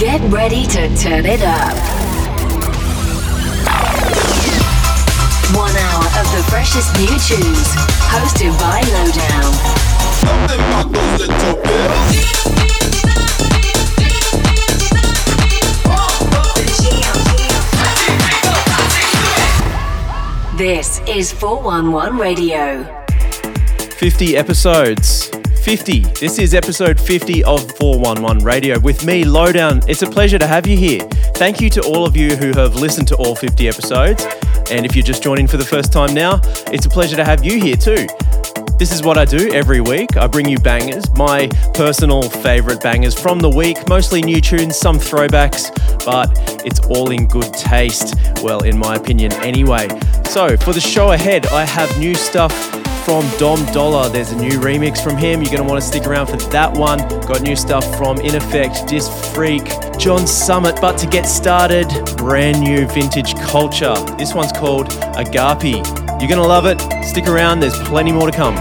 Get ready to turn it up. One hour of the freshest new tunes, hosted by Lowdown. This is 411 Radio. 50 episodes. 50. This is episode 50 of 411 Radio with me, Lowdown. It's a pleasure to have you here. Thank you to all of you who have listened to all 50 episodes. And if you're just joining for the first time now, it's a pleasure to have you here too. This is what I do every week. I bring you bangers, my personal favorite bangers from the week, mostly new tunes, some throwbacks, but it's all in good taste. Well, in my opinion, anyway. So, for the show ahead, I have new stuff from Dom Dolla. There's a new remix from him. You're going to want to stick around for that one. Got new stuff from In Effect, Disc Freak, John Summit. But to get started, brand new vintage culture. This one's called Agape. You're going to love it. Stick around, there's plenty more to come.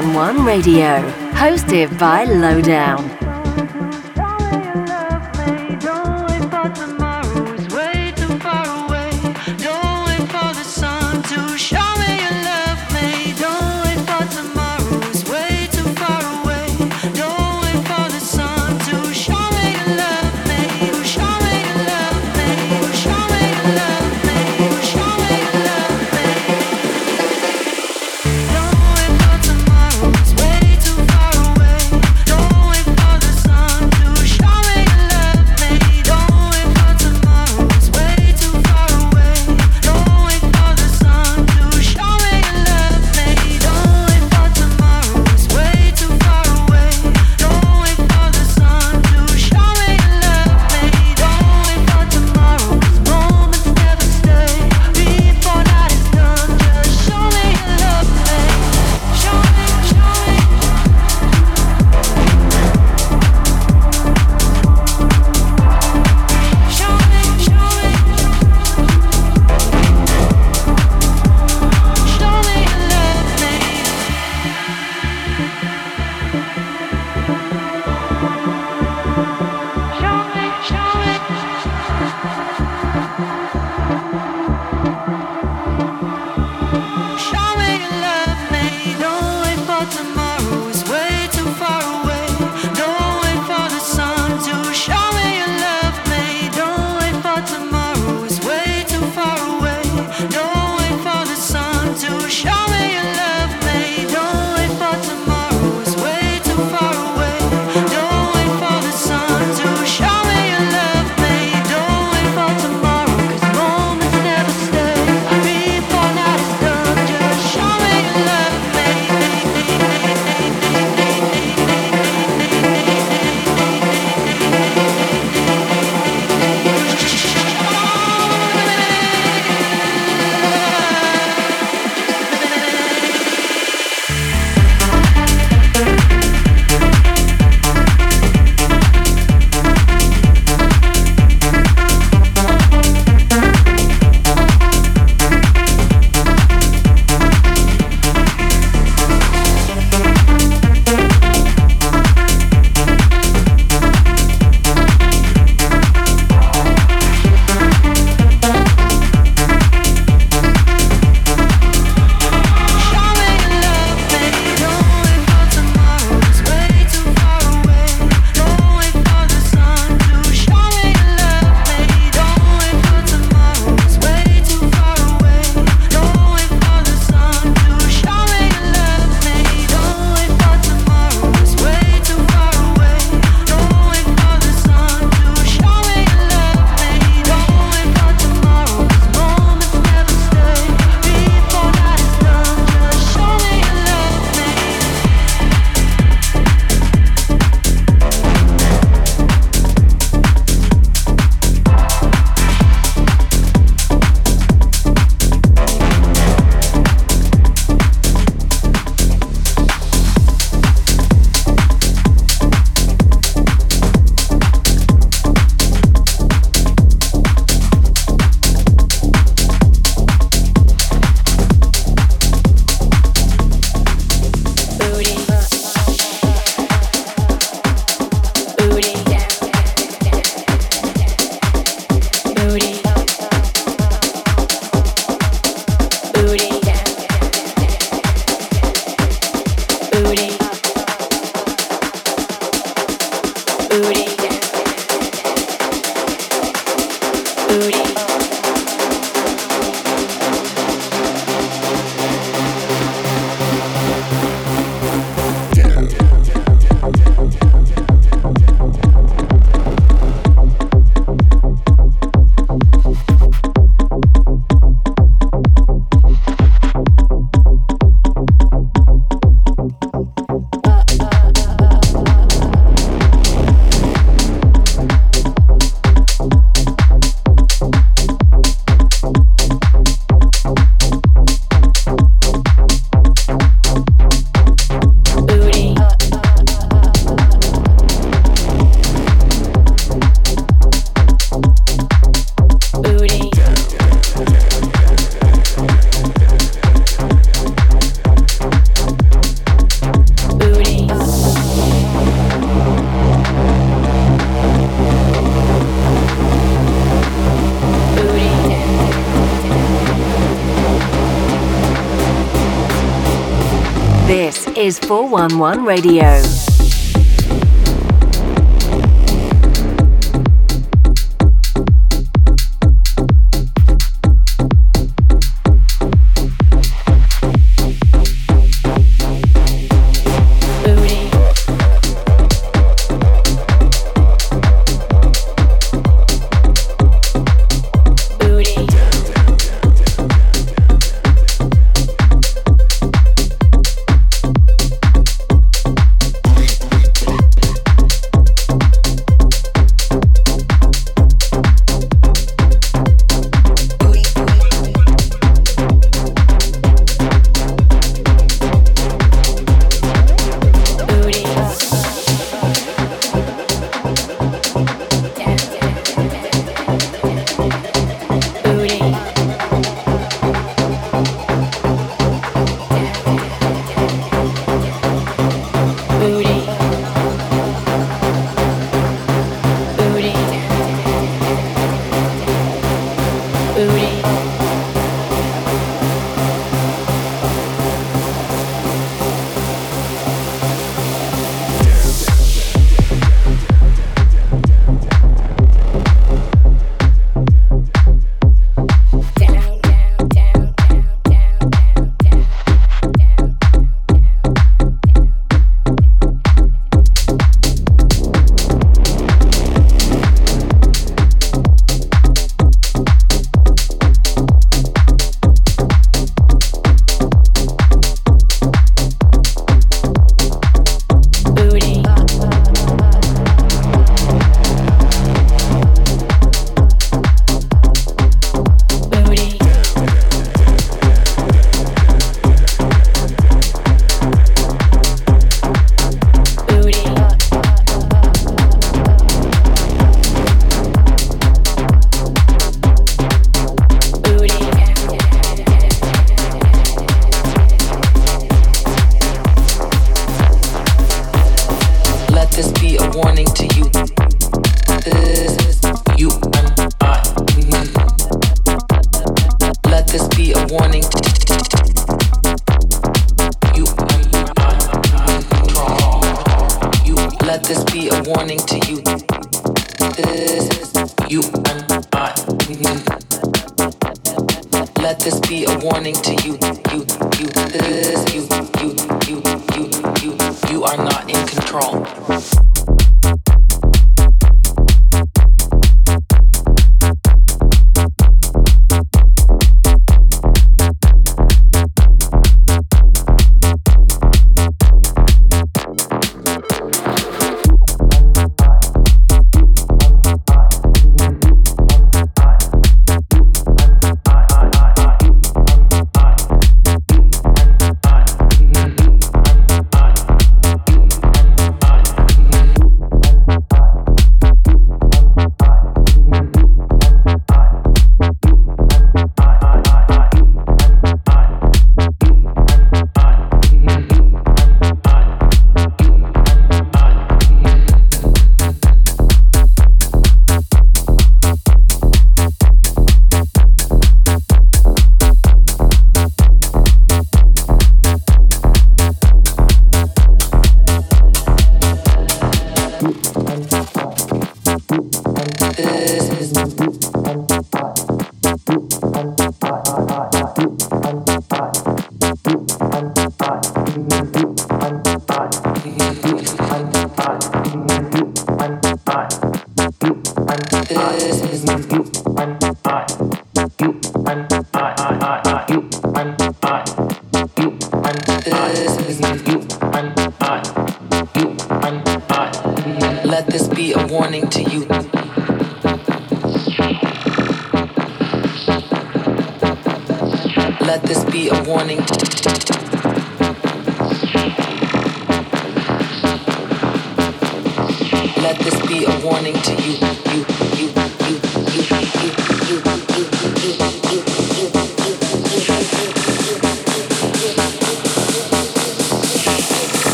411 Radio, hosted by Lowdown. Is 411 Radio.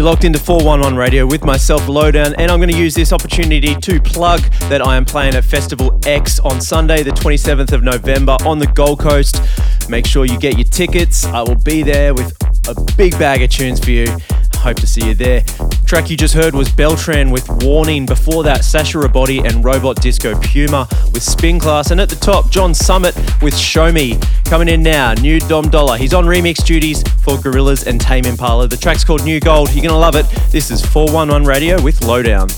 You're locked into 411 Radio with myself, Lowdown, and I'm going to use this opportunity to plug that I am playing at Festival X on Sunday, the 27th of November on the Gold Coast. Make sure you get your tickets. I will be there with a big bag of tunes for you. Hope to see you there. Track you just heard was Beltran with Warning. Before that, Sasha Robotti and Robot Disco Puma with Spin Class. And at the top, John Summit with Show Me. Coming in now, new Dom Dolla. He's on remix duties for Gorillaz and Tame Impala. The track's called New Gold. You're going to love it. This is 411 Radio with Lowdown.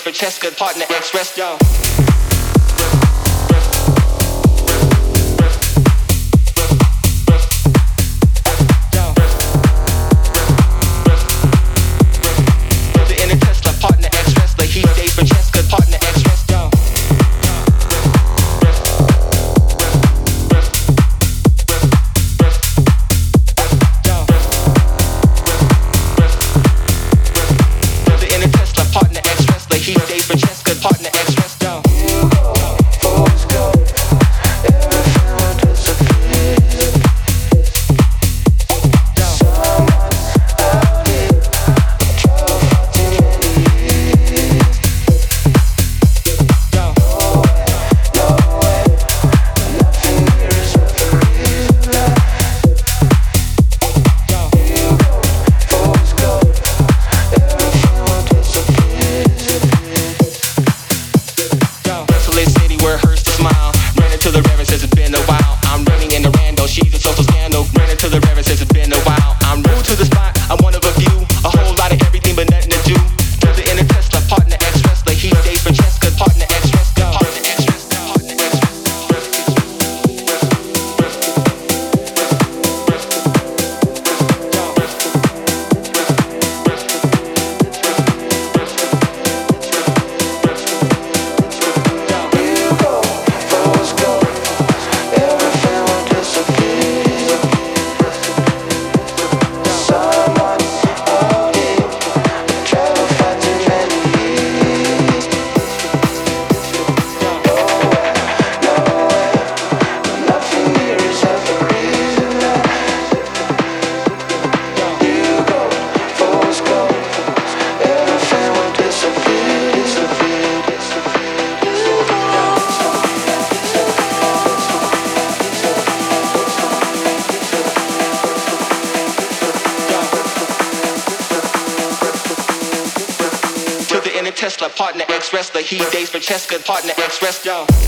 Francesca, partner, ex-rest, yo. Francesca, partner, ex-rest, yo.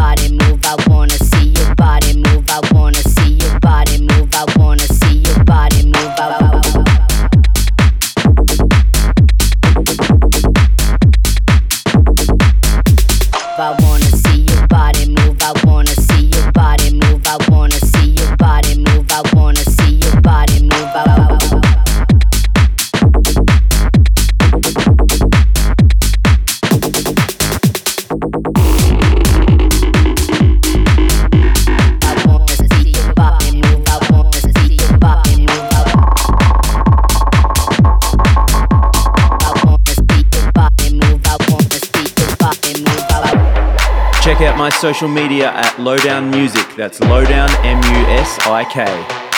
body move. I wanna see your body move. I wanna check out my social media at Lowdown Music. That's Lowdown M U S I K.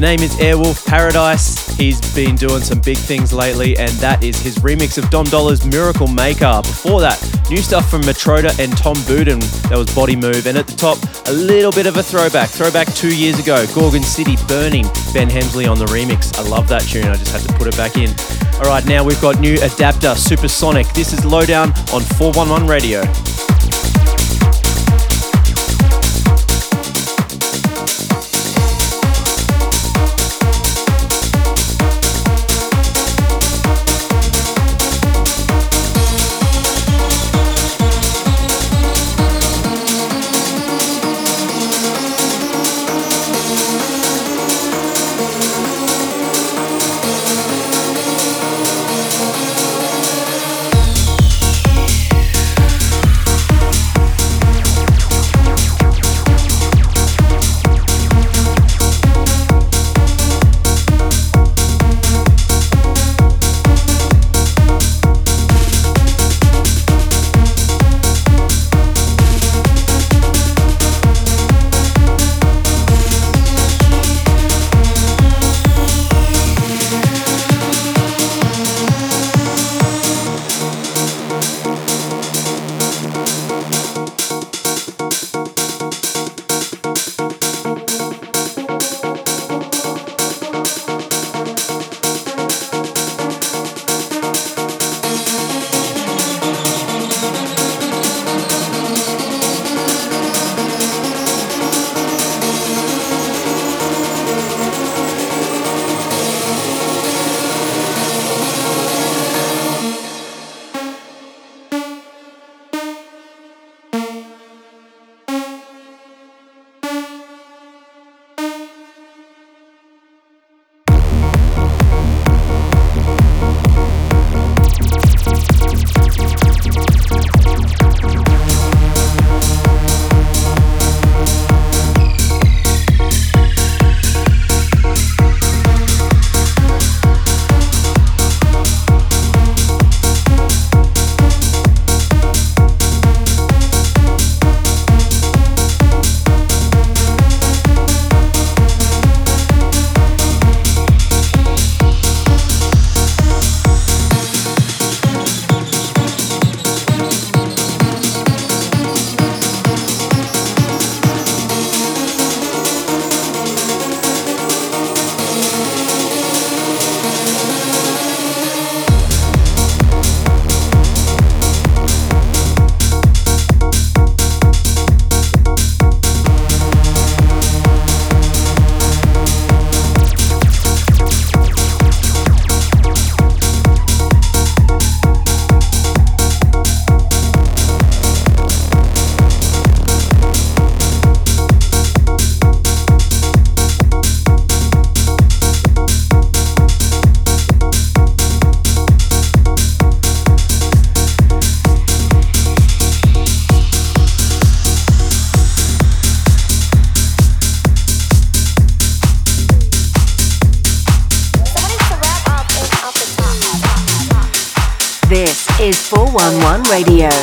The name is Airwolf Paradise. He's been doing some big things lately, and that is his remix of Dom Dolla's Miracle Maker. Before that, new stuff from Matroda and Tom Budin. That was Body Move. And at the top, a little bit of a throwback. Throwback two years ago, Gorgon City Burning, Ben Hemsley on the remix. I love that tune. I just had to put it back in. All right, now we've got new Adapter Supersonic. This is Lowdown on 411 Radio. Radio.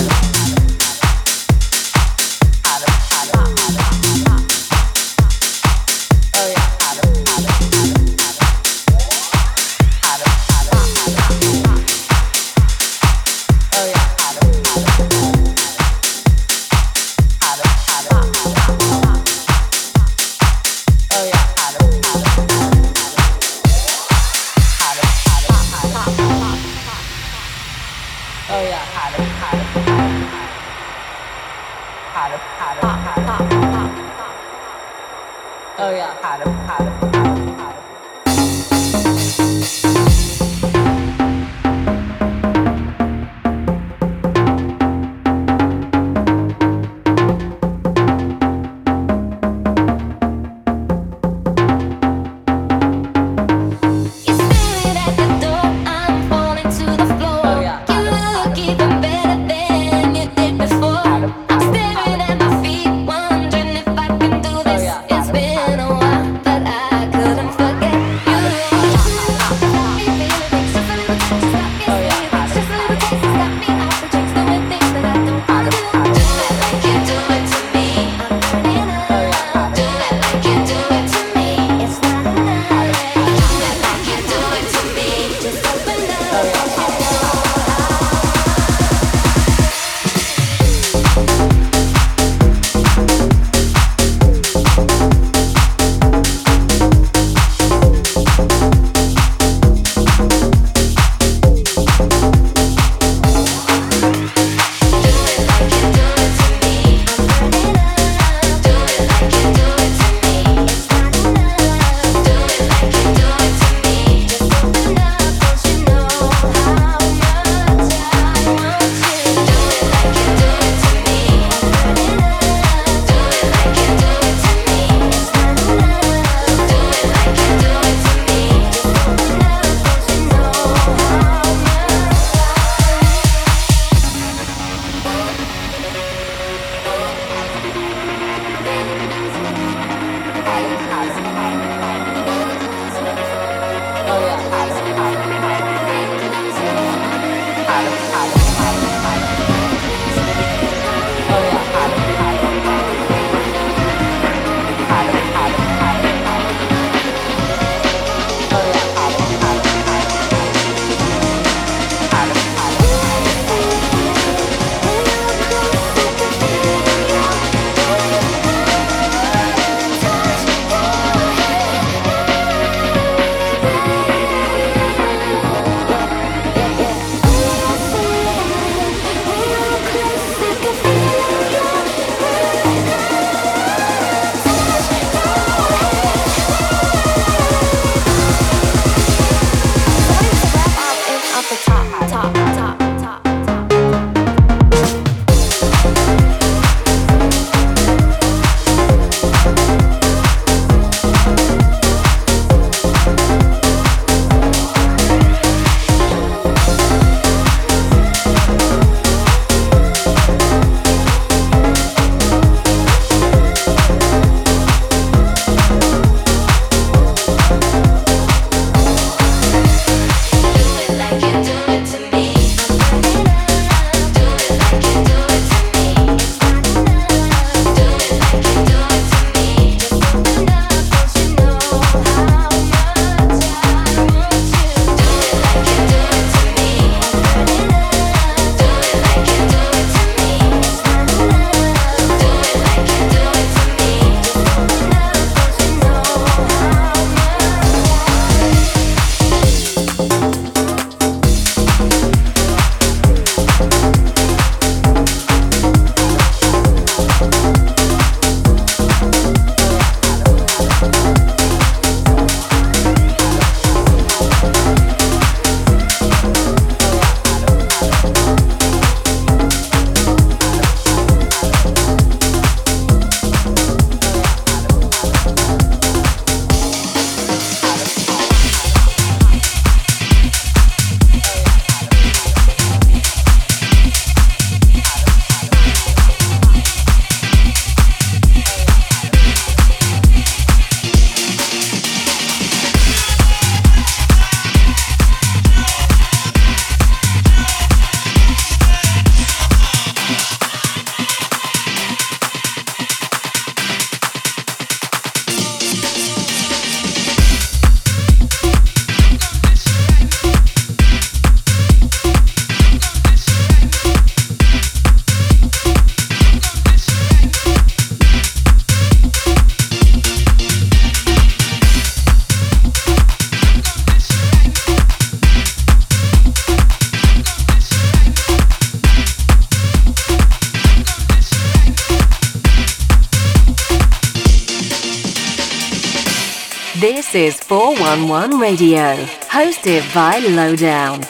411 Radio, hosted by Lowdown.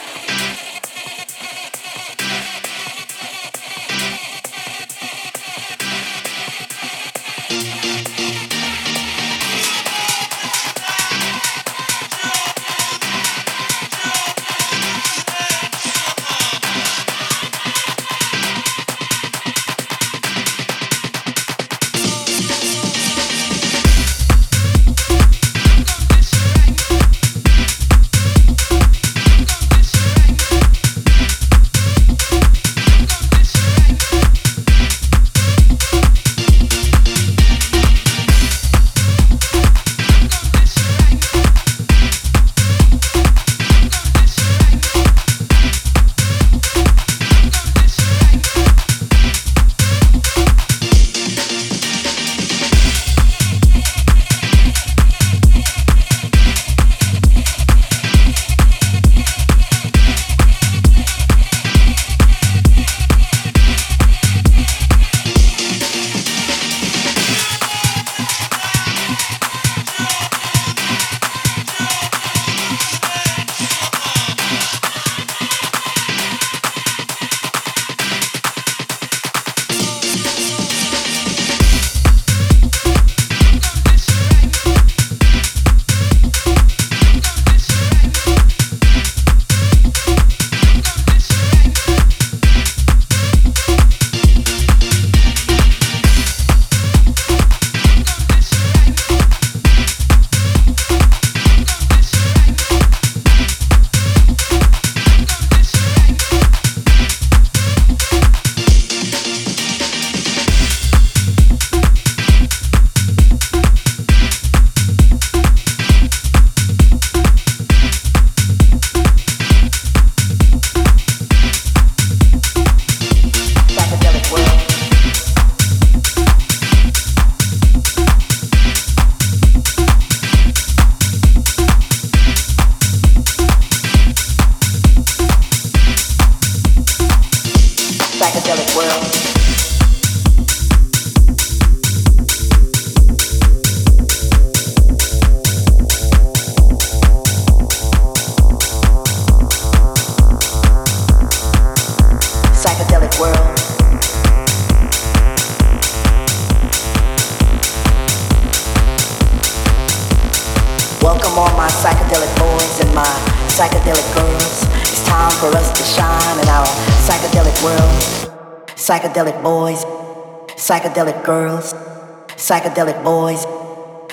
Psychedelic boys,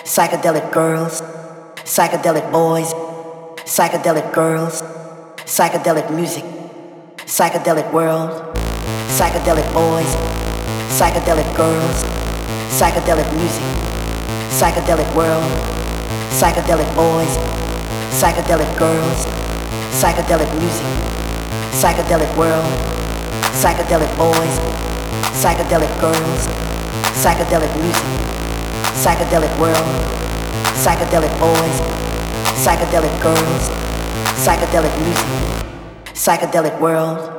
psychedelic girls, psychedelic boys, psychedelic girls, psychedelic music, psychedelic world, psychedelic boys, psychedelic girls, psychedelic music, psychedelic world, psychedelic boys, psychedelic girls, psychedelic music, psychedelic world psychedelic boys, psychedelic girls, psychedelic music, psychedelic world, psychedelic boys, psychedelic girls, psychedelic music, psychedelic world.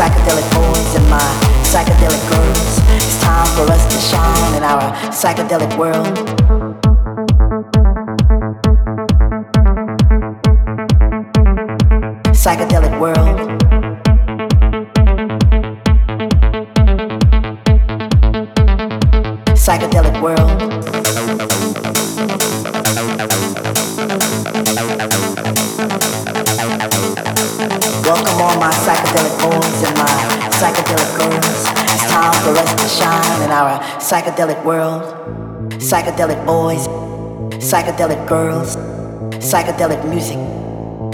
Psychedelic boys and my psychedelic girls. It's time for us to shine in our psychedelic world. Psychedelic psychedelic world. Psychedelic boys, psychedelic girls, psychedelic music,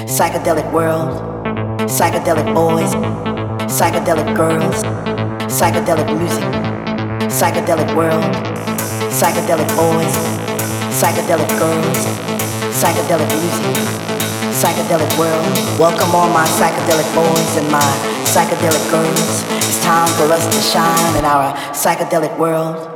psychedelic world, psychedelic boys, psychedelic girls, psychedelic music. Psychedelic world, psychedelic boys, psychedelic girls, psychedelic music, psychedelic world. Welcome all my psychedelic boys and my psychedelic girls. It's time for us to shine in our psychedelic world.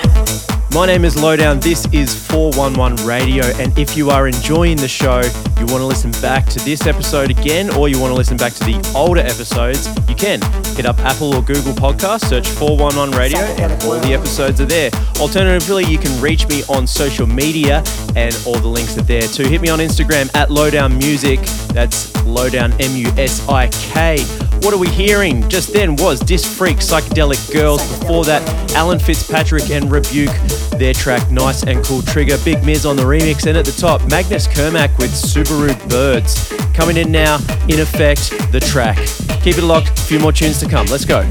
My name is Lowdown. This is 411 Radio. And if you are enjoying the show, you want to listen back to this episode again, or you want to listen back to the older episodes, you can. Hit up Apple or Google Podcast, search 411 Radio, and all the episodes are there. Alternatively, you can reach me on social media, and all the links are there too. Hit me on Instagram at Lowdown Music. That's Lowdown M U S I K. What are we hearing? Just then was Disc Freak Psychedelic Girls. Before that, Alan Fitzpatrick and Rebuke, their track Nice and Cool Trigger. Big Miz on the remix. And at the top, Magnus Kermack with Subaru Birds. Coming in now, in effect, the track. Keep it locked, a few more tunes to come. Let's go.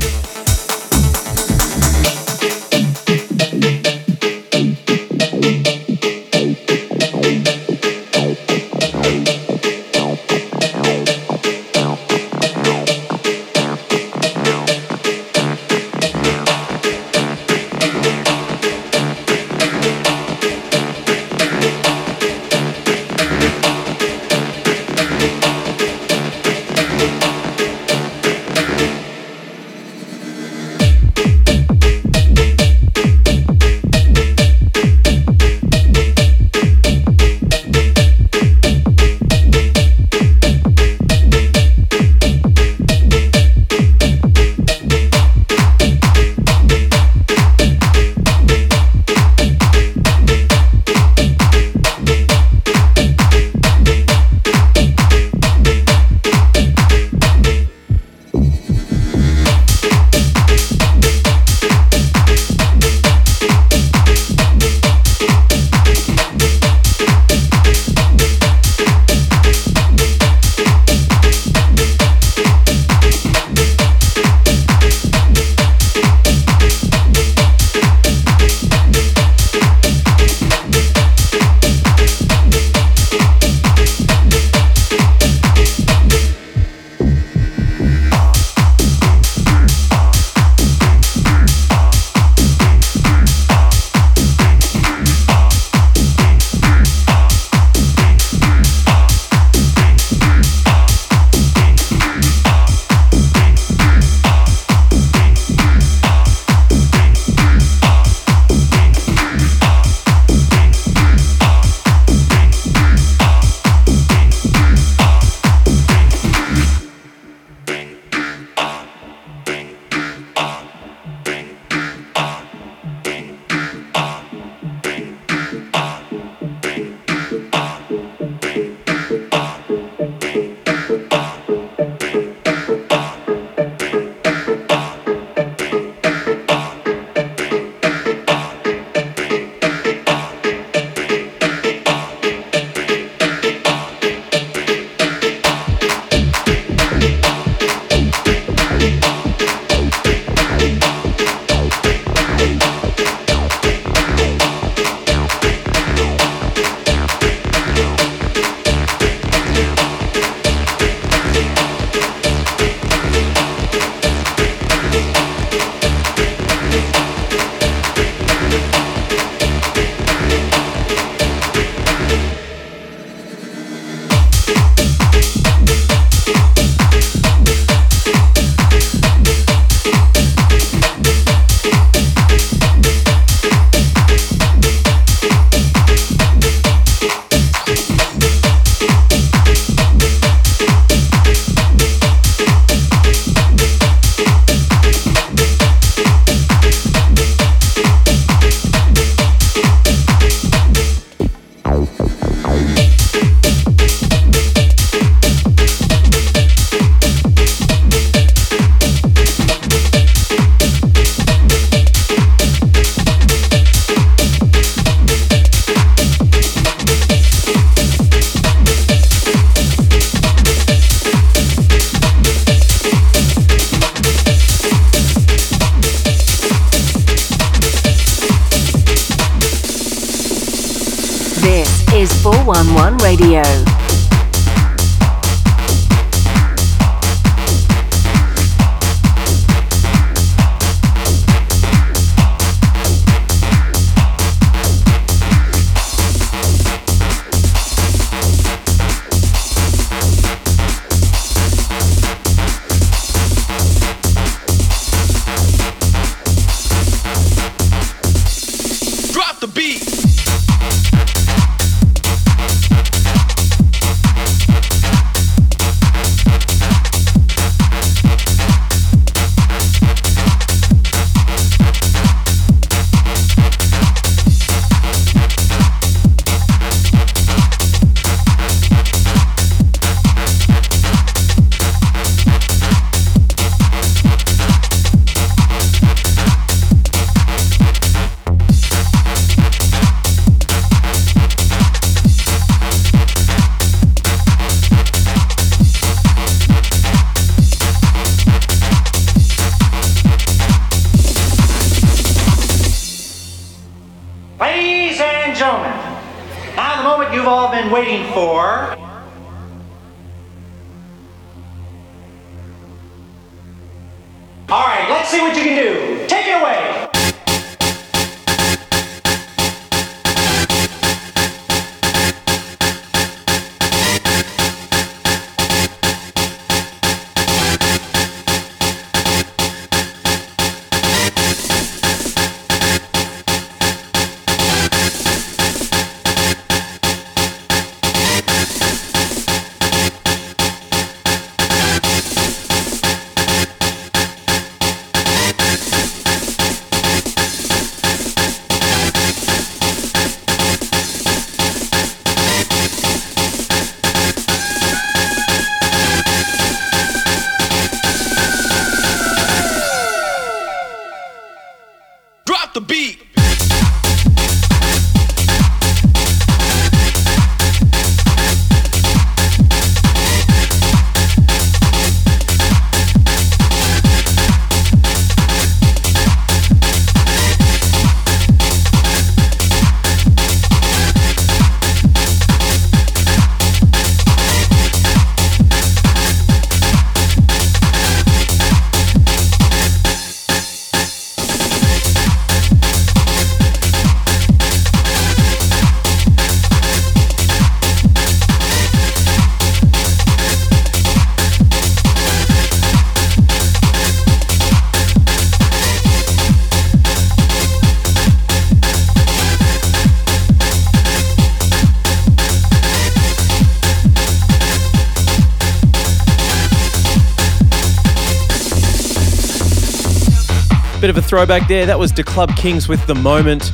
Throwback there. That was the Club Kings with The Moment.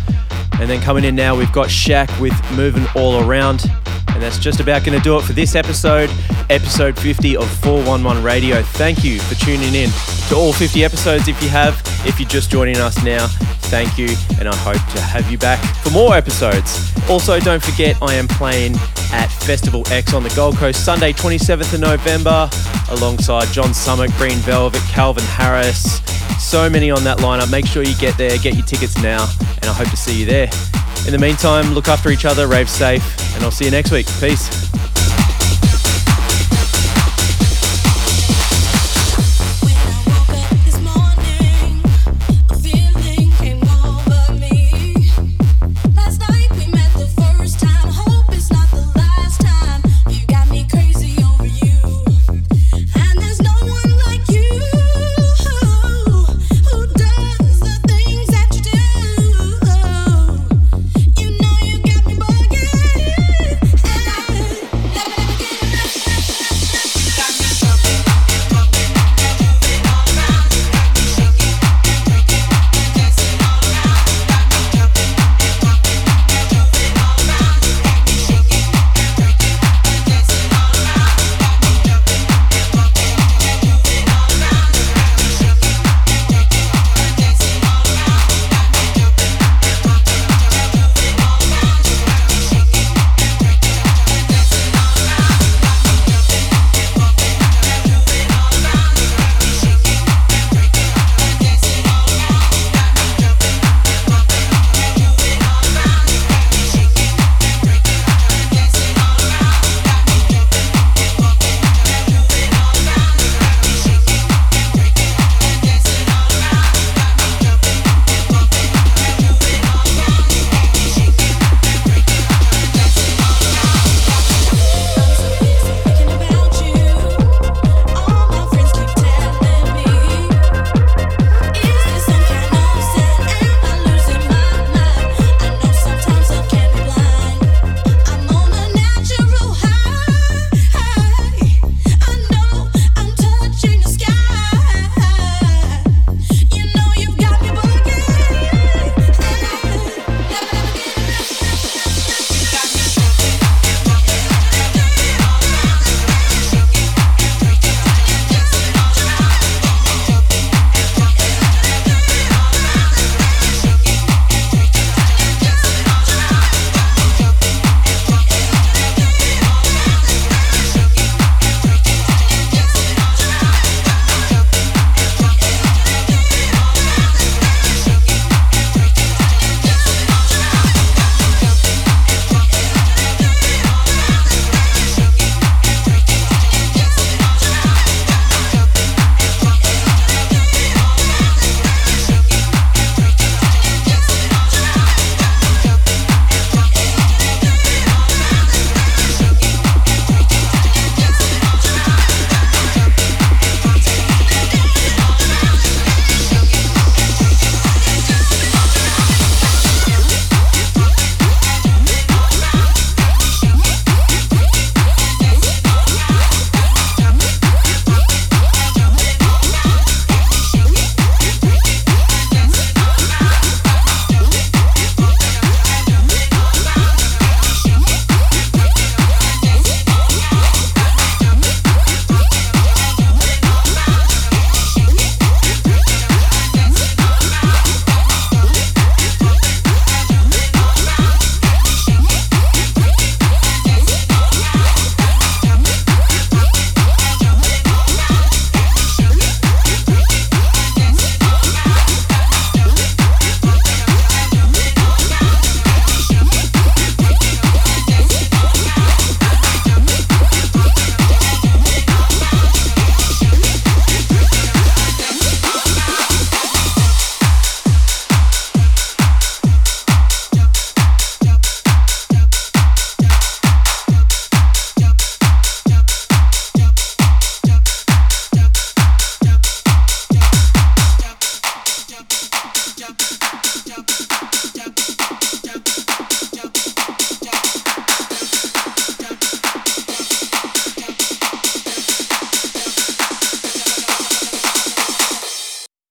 And then coming in now, we've got Shaq with Moving All Around. And that's just about going to do it for this episode, episode 50 of 411 Radio. Thank you for tuning in to all 50 episodes if you have. If you're just joining us now, thank you. And I hope to have you back for more episodes. Also, don't forget, I am playing at Festival X on the Gold Coast Sunday, 27th of November, alongside John Summit, Green Velvet, Calvin Harris, so many on that lineup. Make sure you get there, get your tickets now, and I hope to see you there. In the meantime, look after each other, rave safe, and I'll see you next week. Peace.